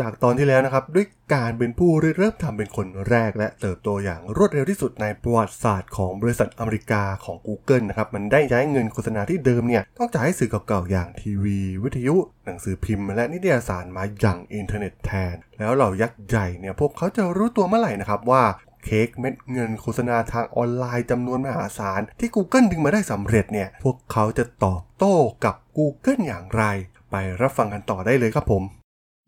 จากตอนที่แล้วนะครับ ด้วยการเป็นผู้เริ่มทำเป็นคนแรกและเติบโตอย่างรวดเร็วที่สุดในประวัติศาสตร์ของบริษัทอเมริกาของ Google นะครับ มันได้ย้ายเงินโฆษณาที่เดิมเนี่ย ต้องจ่ายให้สื่อเก่าๆอย่างทีวี วิทยุ หนังสือพิมพ์ และนิตยสารมาอย่างอินเทอร์เน็ตแทน แล้วเหล่ายักษ์ใหญ่เนี่ยพวกเขาจะรู้ตัวเมื่อไหร่นะครับว่าเค้กเม็ดเงินโฆษณาทางออนไลน์จำนวนมหาศาล ที่ Google ดึงมาได้สำเร็จเนี่ย พวกเขาจะตอบโต้กับ Google อย่างไร ไปรับฟังกันต่อได้เลยครับผม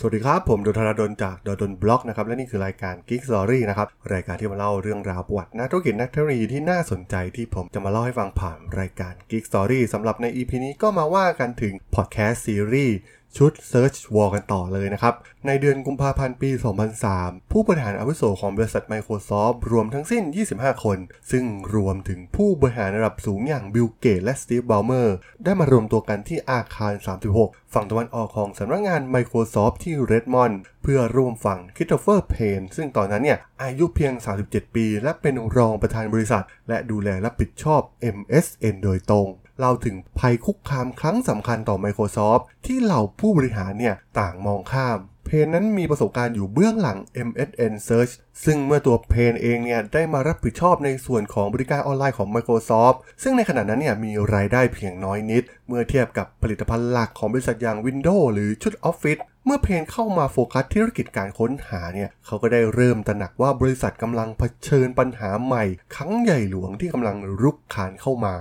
สวัสดีครับ ผม ด.ดล จาก ด.ดล็อกนะครับและนี่คือรายการ Geek Story นะครับ รายการที่มาเล่าเรื่องราวประวัตินักธุรกิจนักเทคโนโลยีที่น่าสนใจที่ผมจะมาเล่าให้ฟังผ่านรายการ Geek Story สำหรับใน EP นี้ก็มาว่ากันถึง Podcast Series ชุด Search War กันต่อเลยนะครับ ในเดือนกุมภาพันธ์ปี 2003 ผู้บริหารอาวุโสของบริษัท Microsoft รวมทั้งสิ้น 25 คน ซึ่งรวมถึงผู้บริหารระดับสูงอย่างบิลเกตและสตีฟบาลเมอร์ได้มารวมตัวกันที่อาคาร 36 ฝั่งตะวันออกของสำนักงาน Microsoft ที่เรดมอนด์เพื่อร่วมฟังคริสโตเฟอร์เพนซึ่งตอนนั้นเนี่ยอายุเพียง 37 ปี และเป็นรองประธานบริษัท และดูแลรับผิดชอบ MSN โดยตรง เล่าถึงภัยคุกคามครั้งสำคัญต่อ Microsoft ที่เหล่าผู้บริหารเนี่ยต่างมองข้าม เพนนั้นมีประสบการณ์อยู่เบื้องหลัง MSN Search ซึ่งเมื่อตัวเพนเองเนี่ยได้มารับผิดชอบในส่วนของบริการออนไลน์ของ Microsoft ซึ่งในขณะนั้นเนี่ยมีรายได้เพียงน้อยนิด เมื่อเทียบกับผลิตภัณฑ์หลักของบริษัทอย่าง Windows หรือชุด Office เมื่อเพนเข้ามาโฟกัสธุรกิจการค้นหาเนี่ยเขาก็ได้เริ่มตระหนักว่าบริษัทกำลังเผชิญปัญหาใหม่ ครั้งใหญ่หลวงที่กำลังรุกรานเข้ามา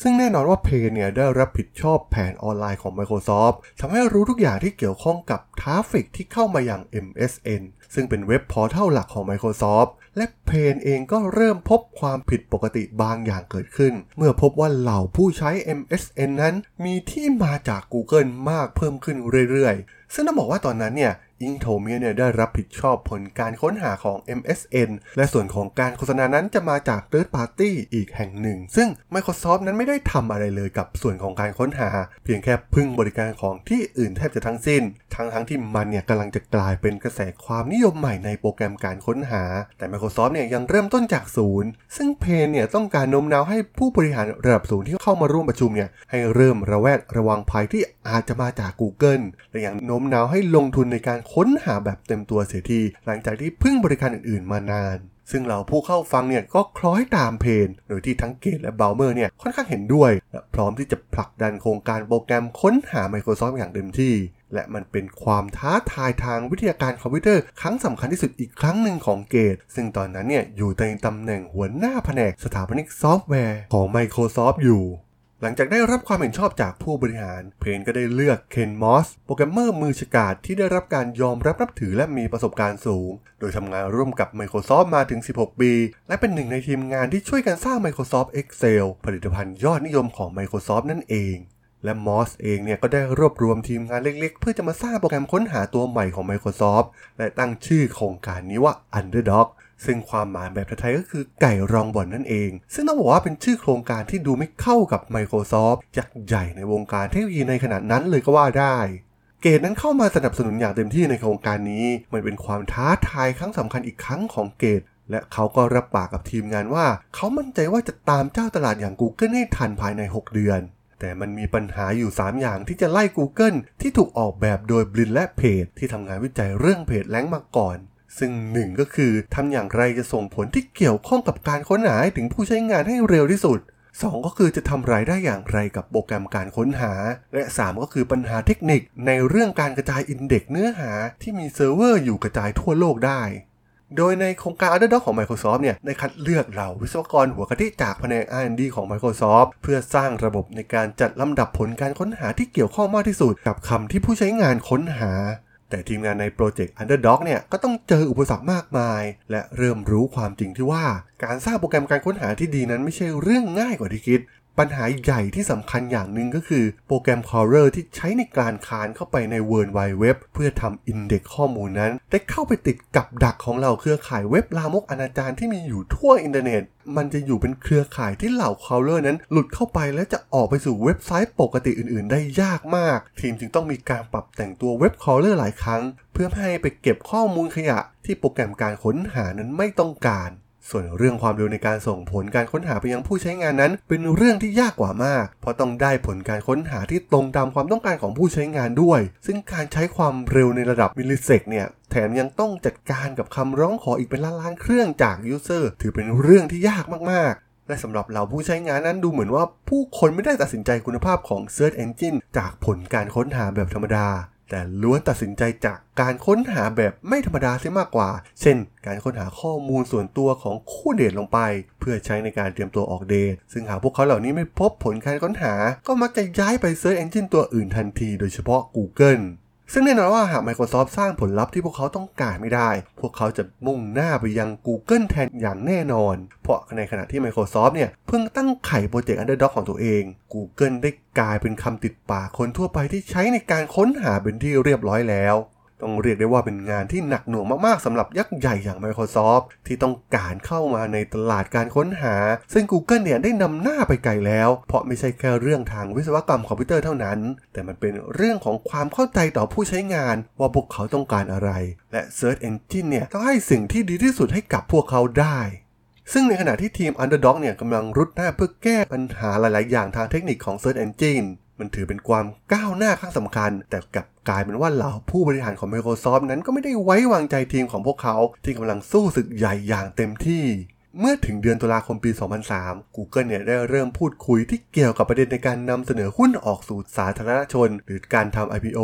ซึ่งแน่นอนว่าเพนเนี่ยได้รับผิดชอบแผนกออนไลน์ของ Microsoft ทำให้รู้ทุกอย่างที่เกี่ยวข้องกับ traffic ที่เข้ามายัง MSN ซึ่งเป็น web portal หลักของ Microsoft และเพนเองก็เริ่มพบความผิดปกติบางอย่างเกิดขึ้น เมื่อพบว่าเหล่าผู้ใช้ MSN นั้นมีที่มาจาก Google มากเพิ่มขึ้นเรื่อยๆซึ่งต้องบอกว่าตอนนั้นเนี่ยอิงโทเมียเนี่ยได้รับผิดชอบผลการค้นหาของ MSN และส่วนของการโฆษณานั้นจะมาจาก Third Party อีกแห่งหนึ่ง ซึ่ง Microsoft นั้นไม่ได้ทำอะไรเลยกับส่วนของการค้นหา เพียงแค่พึ่งบริการของที่อื่นแทบจะทั้งสิ้น ทั้งทั้งที่มันเนี่ยกำลังจะกลายเป็นกระแสความนิยมใหม่ในโปรแกรมการค้นหา แต่ Microsoft เนี่ยยังเริ่มต้นจากศูนย์ ซึ่งเพนเนี่ยต้องการโน้มน้าวให้ผู้บริหารระดับสูงที่เข้ามาร่วมประชุมเนี่ยให้เริ่มระแวดระวังภัยที่อาจจะมาจาก Google และยังโน้มน้าวให้ลงทุนในการค้นหาแบบเต็มตัวเสียที หลังจากที่พึ่งบริการอื่นๆมานานซึ่งเหล่าผู้เข้าฟังเนี่ยก็คล้อยตามเพน โดยที่ทั้งเกตและเบลเมอร์เนี่ยค่อนข้างเห็นด้วย และพร้อมที่จะผลักดันโครงการโปรแกรมค้นหา Microsoft อย่างเต็มที่ และมันเป็นความท้าทายทางวิทยาการคอมพิวเตอร์ครั้งสำคัญที่สุดอีกครั้งหนึ่งของเกต ซึ่งตอนนั้นเนี่ยอยู่ในตำแหน่งหัวหน้าแผนกสถาปนิกซอฟต์แวร์ของ Microsoft อยู่ หลังจากได้รับความเห็นชอบจากผู้บริหาร เพนก็ได้เลือกเคนมอสโปรแกรมเมอร์มือฉกาจที่ได้รับการยอมรับนับถือและมีประสบการณ์สูง โดยทำงานร่วมกับ Microsoft มาถึง 16 ปี และเป็นหนึ่งในทีมงานที่ช่วยกันสร้าง Microsoft Excel ผลิตภัณฑ์ยอดนิยมของ Microsoft นั่นเองและมอสเองเนี่ยก็ได้รวบรวมทีมงานเล็กๆ เพื่อจะมาสร้างโปรแกรมค้นหาตัวใหม่ของ Microsoft และตั้งชื่อโครงการนี้ว่า Underdog ซึ่งความหมายแบบไทยก็คือไก่รองบ่อนนั่นเอง ซึ่งต้องบอกว่าเป็นชื่อโครงการที่ดูไม่เข้ากับ Microsoft ยักษ์ใหญ่ในวงการเทคโนโลยีในขณะนั้นเลยก็ว่าได้เกตนั้นเข้ามาสนับสนุนอย่างเต็มที่ในโครงการนี้ มันเป็นความท้าทายครั้งสำคัญอีกครั้งของเกต และเขาก็รับปากกับทีมงานว่า เขามั่นใจว่าจะตามเจ้าตลาดอย่าง Google ให้ทันภายใน 6 เดือน แต่มันมีปัญหาอยู่ 3 อย่างที่จะไล่ Google ที่ถูกออกแบบโดยบลินและเพจที่ทำงานวิจัยเรื่องเพจแล้งมาก่อน ซึ่งหนึ่งก็คือทำอย่างไรจะส่งผลที่เกี่ยวข้องกับการค้นหาถึงผู้ใช้งานให้เร็วที่สุด 2 ก็คือจะทำรายได้อย่างไรกับโปรแกรมการค้นหา และ 3 ก็คือปัญหาเทคนิคในเรื่องการกระจาย index เนื้อหาที่มีเซิร์ฟเวอร์อยู่กระจายทั่วโลกได้ โดยในโครงการ Underdog ของ Microsoft เนี่ยได้คัดเลือกเหล่าวิศวกรหัวกะทิจากแผนก R&D ของ Microsoft เพื่อสร้างระบบในการจัดลำดับผลการค้นหาที่เกี่ยวข้องมากที่สุดกับคำที่ผู้ใช้งานค้นหา แต่ทีมงานในโปรเจกต์ Underdog เนี่ยก็ต้องเจออุปสรรคมากมาย และเริ่มรู้ความจริงที่ว่า การสร้างโปรแกรมการค้นหาที่ดีนั้นไม่ใช่เรื่องง่ายกว่าที่คิด ปัญหาใหญ่ที่สำคัญอย่างหนึ่งก็คือโปรแกรม crawler ที่ใช้ในการคานเข้าไปใน World Wide Web เพื่อทำอินเด็กข้อมูลนั้น ได้เข้าไปติดกับดักของเราเครือข่ายเว็บลามกอนาจารที่มีอยู่ทั่วอินเทอร์เน็ต มันจะอยู่เป็นเครือข่ายที่เหล่า crawler นั้นหลุดเข้าไปและจะออกไปสู่เว็บไซต์ปกติอื่น ๆ ได้ยากมาก ทีมจึงต้องมีการปรับแต่งตัวเว็บ crawler หลายครั้ง เพื่อให้ไปเก็บข้อมูลขยะที่โปรแกรมการค้นหานั้นไม่ต้องการ ส่วนเรื่องความเร็วในการส่งผลการค้นหาไปยังผู้ใช้งานนั้น เป็นเรื่องที่ยากกว่ามาก เพราะต้องได้ผลการค้นหาที่ตรงตามความต้องการของผู้ใช้งานด้วย ซึ่งการใช้ความเร็วในระดับ millisec เนี่ยแถมยังต้องจัดการกับคำร้องขออีกเป็นล้านๆเครื่องจาก user ถือเป็นเรื่องที่ยากมากๆ และสำหรับเราผู้ใช้งานนั้นดูเหมือนว่าผู้คนไม่ได้ตัดสินใจคุณภาพของ Search Engine จากผลการค้นหาแบบธรรมดา แต่ล้วนตัดสินใจจากการค้นหาแบบไม่ธรรมดาเสียมากกว่า เช่น การค้นหาข้อมูลส่วนตัวของคู่เดทลงไป เพื่อใช้ในการเตรียมตัวออกเดท ซึ่งหากพวกเขาเหล่านี้ไม่พบผลการค้นหา ก็มักจะย้ายไป search engine ตัวอื่นทันที โดยเฉพาะ Google ซึ่งแน่นอนว่าหาก Microsoft สร้างผลลัพธ์ที่พวกเขาต้องการไม่ได้ พวกเขาจะมุ่งหน้าไปยัง Google แทนอย่างแน่นอน เพราะในขณะที่ Microsoft เนี่ย เพิ่งตั้งไข่โปรเจกต์ Underdog ของตัวเอง Google ได้กลายเป็นคำติดปากคนทั่วไปที่ใช้ในการค้นหาเป็นที่เรียบร้อยแล้ว ต้องเรียกได้ว่าเป็นงานที่หนักหน่วงมากๆสำหรับยักษ์ใหญ่อย่าง Microsoft ที่ต้องการเข้ามาในตลาดการค้นหา ซึ่ง Google เนี่ยได้นำหน้าไปไกลแล้ว เพราะไม่ใช่แค่เรื่องทางวิศวกรรมคอมพิวเตอร์เท่านั้น แต่มันเป็นเรื่องของความเข้าใจต่อผู้ใช้งาน ว่าพวกเขาต้องการอะไร และ Search Engine เนี่ยต้องให้สิ่งที่ดีที่สุดให้กับพวกเขาได้ซึ่งในขณะที่ทีม Underdog เนี่ยกำลังรุดหน้าเพื่อแก้ปัญหาหลาย ๆ อย่างทางเทคนิคของ Search Engine มันถือเป็นความก้าวหน้าขั้งสำคัญ แต่กับกลายเป็นว่าเหล่าผู้บริหารของ Microsoft นั้นก็ไม่ได้ไว้วางใจทีมของพวกเขาที่กำลังสู้ศึกใหญ่อย่างเต็มที่เมื่อถึงเดือนตุลาคมปี 2003 Google เนี่ยได้เริ่มพูดคุยที่เกี่ยวกับประเด็นในการนำเสนอหุ้นออกสู่สาธารณชน หรือการทำ IPO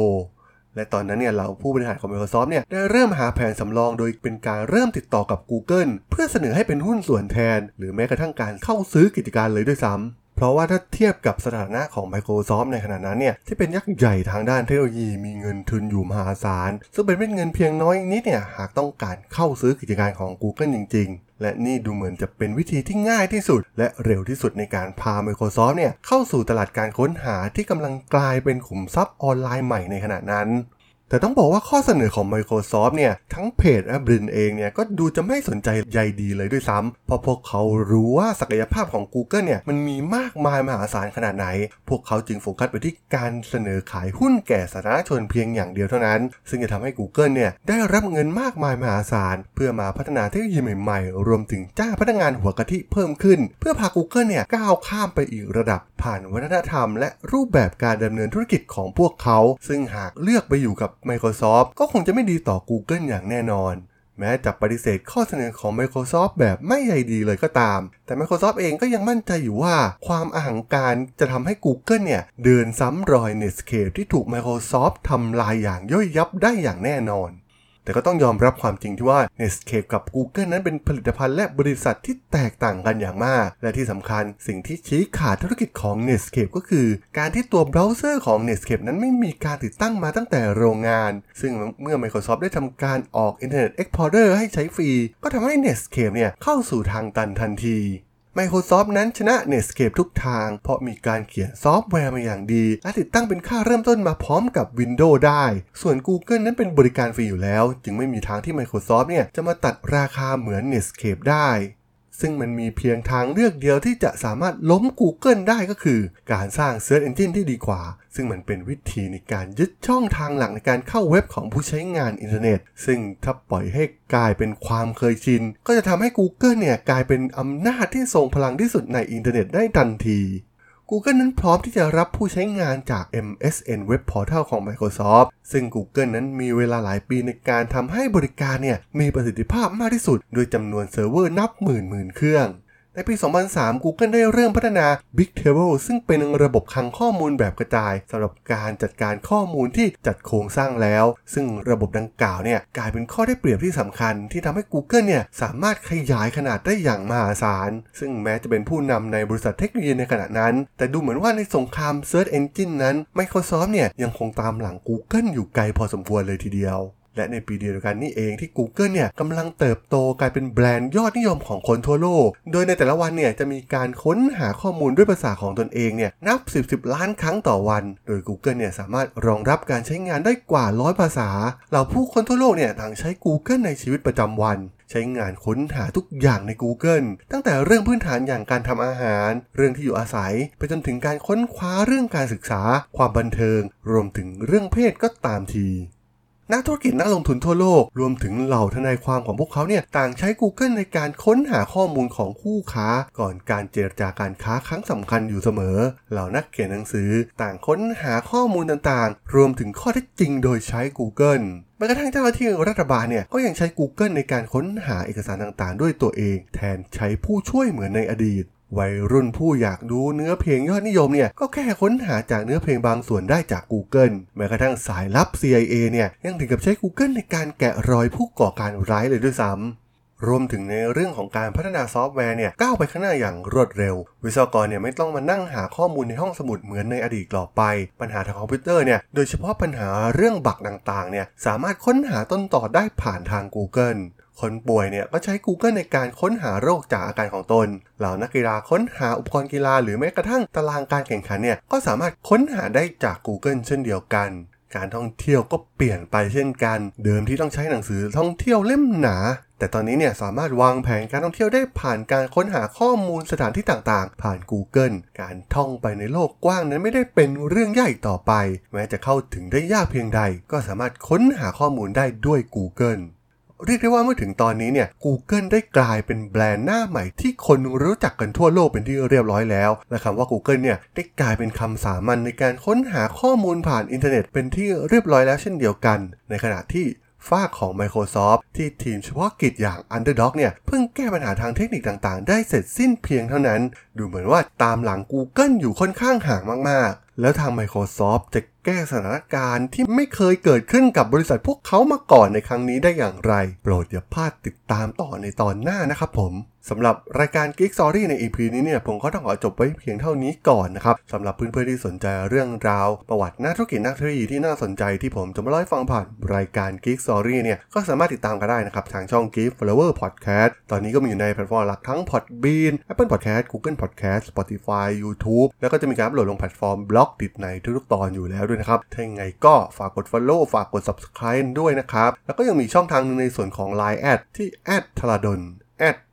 และตอนนั้นเนี่ยเหล่าผู้บริหารของ Microsoft เนี่ยได้เริ่มหาแผนสำรองโดยเป็นการเริ่มติดต่อกับ Google เพื่อเสนอให้เป็นหุ้นส่วนแทน หรือแม้กระทั่งการเข้าซื้อกิจการเลยด้วยซ้ำ เพราะว่าถ้าเทียบกับสถานะของ Microsoft ในขณะนั้นเนี่ยที่เป็นยักษ์ใหญ่ทางด้านเทคโนโลยีมีเงินทุนอยู่มหาศาล ซึ่งเป็นเม็ดเงินเพียงน้อยนิดเนี่ยหากต้องการเข้าซื้อกิจการของ Google จริง ๆ และนี่ดูเหมือนจะเป็นวิธีที่ง่ายที่สุด และเร็วที่สุดในการพา Microsoft เนี่ยเข้าสู่ตลาดการค้นหาที่กำลังกลายเป็นขุมทรัพย์ออนไลน์ใหม่ในขณะนั้น แต่ต้องบอกว่าข้อเสนอของ Microsoft เนี่ย ทั้งเพจและบรินเองเนี่ย ก็ดูจะไม่สนใจใยดีเลยด้วยซ้ำเพราะพวกเขารู้ว่าศักยภาพของ Google เนี่ย มันมีมากมายมหาศาลขนาดไหน พวกเขาจึงโฟกัสไปที่การเสนอขายหุ้นแก่สาธารณชนเพียงอย่างเดียวเท่านั้น ซึ่งจะทำให้ Google เนี่ย ได้รับเงินมากมายมหาศาลเพื่อมาพัฒนาเทคโนโลยีใหม่ๆ รวมถึงจ้างพนักงานหัวกะทิเพิ่มขึ้น เพื่อพา Google เนี่ยก้าวข้ามไปอีกระดับ ผ่านวัฒนธรรม และรูปแบบการดำเนินธุรกิจของพวกเขา ซึ่งหากเลือกไปอยู่กับ Microsoft ก็คงจะไม่ดีต่อ Google อย่างแน่นอน แม้จะปฏิเสธข้อเสนอของ Microsoft แบบไม่ใยดีเลยก็ตาม แต่ Microsoft เองก็ยังมั่นใจอยู่ว่า ความอาหังการจะทำให้ Google เนี่ย เดินซ้ำรอย Netscape ที่ถูก Microsoft ทำลายอย่างย่อยยับได้อย่างแน่นอน แต่ก็ต้องยอมรับความจริงที่ว่า Netscape กับ Google นั้นเป็นผลิตภัณฑ์และบริษัทที่แตกต่างกันอย่างมาก และที่สำคัญสิ่งที่ชี้ขาดธุรกิจของ Netscape ก็คือ การที่ตัวเบราว์เซอร์ของ Netscape นั้นไม่มีการติดตั้งมาตั้งแต่โรงงาน ซึ่งเมื่อ Microsoft ได้ทำการออก Internet Explorer ให้ใช้ฟรี ก็ทำให้ Netscape เนี่ยเข้าสู่ทางตันทันที Microsoft นั้นชนะ Netscape ทุกทาง เพราะมีการเขียนซอฟต์แวร์มาอย่างดี และติดตั้งเป็นค่าเริ่มต้นมาพร้อมกับ Windows ได้ ส่วน Google นั้นเป็นบริการฟรีอยู่แล้ว จึงไม่มีทางที่ Microsoft เนี่ยจะมาตัดราคาเหมือน Netscape ได้ ซึ่งมันมีเพียงทางเลือกเดียวที่จะสามารถล้ม Google ได้ก็คือ การสร้าง Search Engine ที่ดีกว่า ซึ่งมันเป็นวิธีในการยึดช่องทางหลักในการเข้าเว็บของผู้ใช้งานอินเทอร์เน็ต ซึ่งถ้าปล่อยให้กลายเป็นความเคยชิน ก็จะทำให้ Google เนี่ยกลายเป็นอำนาจที่ทรงพลังที่สุดในอินเทอร์เน็ตได้ทันที Google นั้นพร้อมที่จะรับผู้ใช้งานจาก MSN Web Portal ของ Microsoft ซึ่ง Google นั้นมีเวลาหลายปีในการทำให้บริการเนี่ยมีประสิทธิภาพมากที่สุด โดยจำนวนเซิร์ฟเวอร์นับหมื่นหมื่นเครื่อง ในปี 2003 Google ได้เริ่มพัฒนา Big Table ซึ่งเป็นระบบคลังข้อมูลแบบกระจายสำหรับการจัดการข้อมูลที่จัดโครงสร้างแล้ว ซึ่งระบบดังกล่าวเนี่ยกลายเป็นข้อได้เปรียบที่สำคัญ ที่ทำให้ Google เนี่ยสามารถขยายขนาดได้อย่างมหาศาล ซึ่งแม้จะเป็นผู้นำในบริษัทเทคโนโลยีในขณะนั้น แต่ดูเหมือนว่าในสงคราม Search Engine นั้น Microsoft เนี่ยยังคงตามหลัง Google อยู่ไกลพอสมควรเลยทีเดียว และในปีเดียวกันนี่เองที่ Google เนี่ยกำลังเติบโตกลายเป็นแบรนด์ยอดนิยมของคนทั่วโลก โดยในแต่ละวันเนี่ยจะมีการค้นหาข้อมูลด้วยภาษาของตนเองเนี่ยนับ 10 10 ล้านครั้งต่อวัน โดย Google เนี่ยสามารถรองรับการใช้งานได้กว่าร้อยภาษา เหล่าผู้คนทั่วโลกเนี่ยต่างใช้ Google ในชีวิตประจำวันใช้งานค้นหาทุกอย่างใน Google ตั้งแต่เรื่องพื้นฐานอย่างการทำอาหาร เรื่องที่อยู่อาศัย ไปจนถึงการค้นคว้าเรื่องการศึกษา ความบันเทิง รวมถึงเรื่องเพศก็ตามที นักธุรกิจนักลงทุนทั่วโลก รวมถึงเหล่าทนายความของพวกเขาเนี่ยต่างใช้ Google ในการค้นหาข้อมูลของคู่ค้า ก่อนการเจรจาการค้าครั้งสำคัญอยู่เสมอ เหล่านักเขียนหนังสือต่างค้นหาข้อมูลต่างๆ รวมถึงข้อเท็จจริงโดยใช้ Google แม้กระทั่งเจ้าหน้าที่รัฐบาลเนี่ยก็ยังใช้ Google ในการค้นหาเอกสารต่างๆ ด้วยตัวเอง แทนใช้ผู้ช่วยเหมือนในอดีต วัยรุ่นผู้อยากดูเนื้อเพลงยอดนิยมเนี่ยก็แค่ค้นหาจากเนื้อเพลงบางส่วนได้จาก Google แม้กระทั่งสายลับ CIA เนี่ยยังถึงกับใช้ Google ในการแกะรอยผู้ก่อการร้ายเลยด้วยซ้ำรวมถึงในเรื่องของการพัฒนาซอฟต์แวร์เนี่ยก้าวไปข้างหน้าอย่างรวดเร็ว วิศวกรเนี่ยไม่ต้องมานั่งหาข้อมูลในห้องสมุดเหมือนในอดีตต่อไป ปัญหาทางคอมพิวเตอร์เนี่ยโดยเฉพาะปัญหาเรื่องบักต่างๆเนี่ยสามารถค้นหาต้นต่อได้ผ่านทาง Google คนป่วยเนี่ยก็ใช้ Google ในการค้นหาโรคจากอาการของตน เหล่านักกีฬาค้นหาอุปกรณ์กีฬาหรือแม้กระทั่งตารางการแข่งขันเนี่ยก็สามารถค้นหาได้จาก Google เช่นเดียวกัน การท่องเที่ยวก็เปลี่ยนไปเช่นกัน เดิมที่ต้องใช้หนังสือท่องเที่ยวเล่มหนาแต่ตอนนี้เนี่ยสามารถวางแผนการท่องเที่ยวได้ผ่านการค้นหาข้อมูลสถานที่ต่างๆ ผ่าน Google การท่องไปในโลกกว้างนั้นไม่ได้เป็นเรื่องใหญ่ต่อไป แม้จะเข้าถึงได้ยากเพียงใด ก็สามารถค้นหาข้อมูลได้ด้วย Google เรียกได้ว่าเมื่อถึงตอนนี้เนี่ย Google ได้กลายเป็นแบรนด์หน้าใหม่ที่คนรู้จักกันทั่วโลกเป็นที่เรียบร้อยแล้ว และคำว่า Google เนี่ยได้กลายเป็นคำสามัญในการค้นหาข้อมูลผ่านอินเทอร์เน็ตเป็นที่เรียบร้อยแล้วเช่นเดียวกัน ในขณะที่ฝ้ากของ Microsoft ที่ทีมเฉพาะกิจอย่าง Underdog เนี่ย เพิ่งแก้ปัญหาทางเทคนิคต่างๆ ได้เสร็จสิ้นเพียงเท่านั้น ดูเหมือนว่าตามหลัง Google อยู่ค่อนข้างห่างมากๆ แล้วทาง Microsoft จะ แก้สถานการณ์ที่ไม่เคยเกิดขึ้นกับบริษัทพวกเขามาก่อนในครั้งนี้ได้อย่างไร โปรดอย่าพลาดติดตามต่อในตอนหน้านะครับผม สำหรับรายการ Geek Story ใน EP นี้เนี่ยผมก็ต้องขอจบไว้เพียงเท่านี้ก่อนนะครับสำหรับเพื่อนๆที่สนใจเรื่องราว ประวัตินักธุรกิจนักเทคโนโลยีที่น่าสนใจที่ผมจะมาเล่าให้ฟังผ่านรายการ Geek Story เนี่ยก็สามารถติดตามกันได้นะครับ ทางช่อง Geek Forever Podcast ตอนนี้ก็มีอยู่ในแพลตฟอร์มหลักทั้ง Podbean Apple Podcast Google Podcast Spotify YouTube แล้วก็จะมีการอัปโหลดลงแพลตฟอร์ม Blockdit ในทุกๆตอนอยู่แล้วด้วยนะครับถ้าอย่างไงก็ฝากกด Follow ฝากกด Subscribe ด้วยนะครับแล้วก็ยังมีช่องทางนึงในส่วนของ Line แอดที่ t h a l a d o n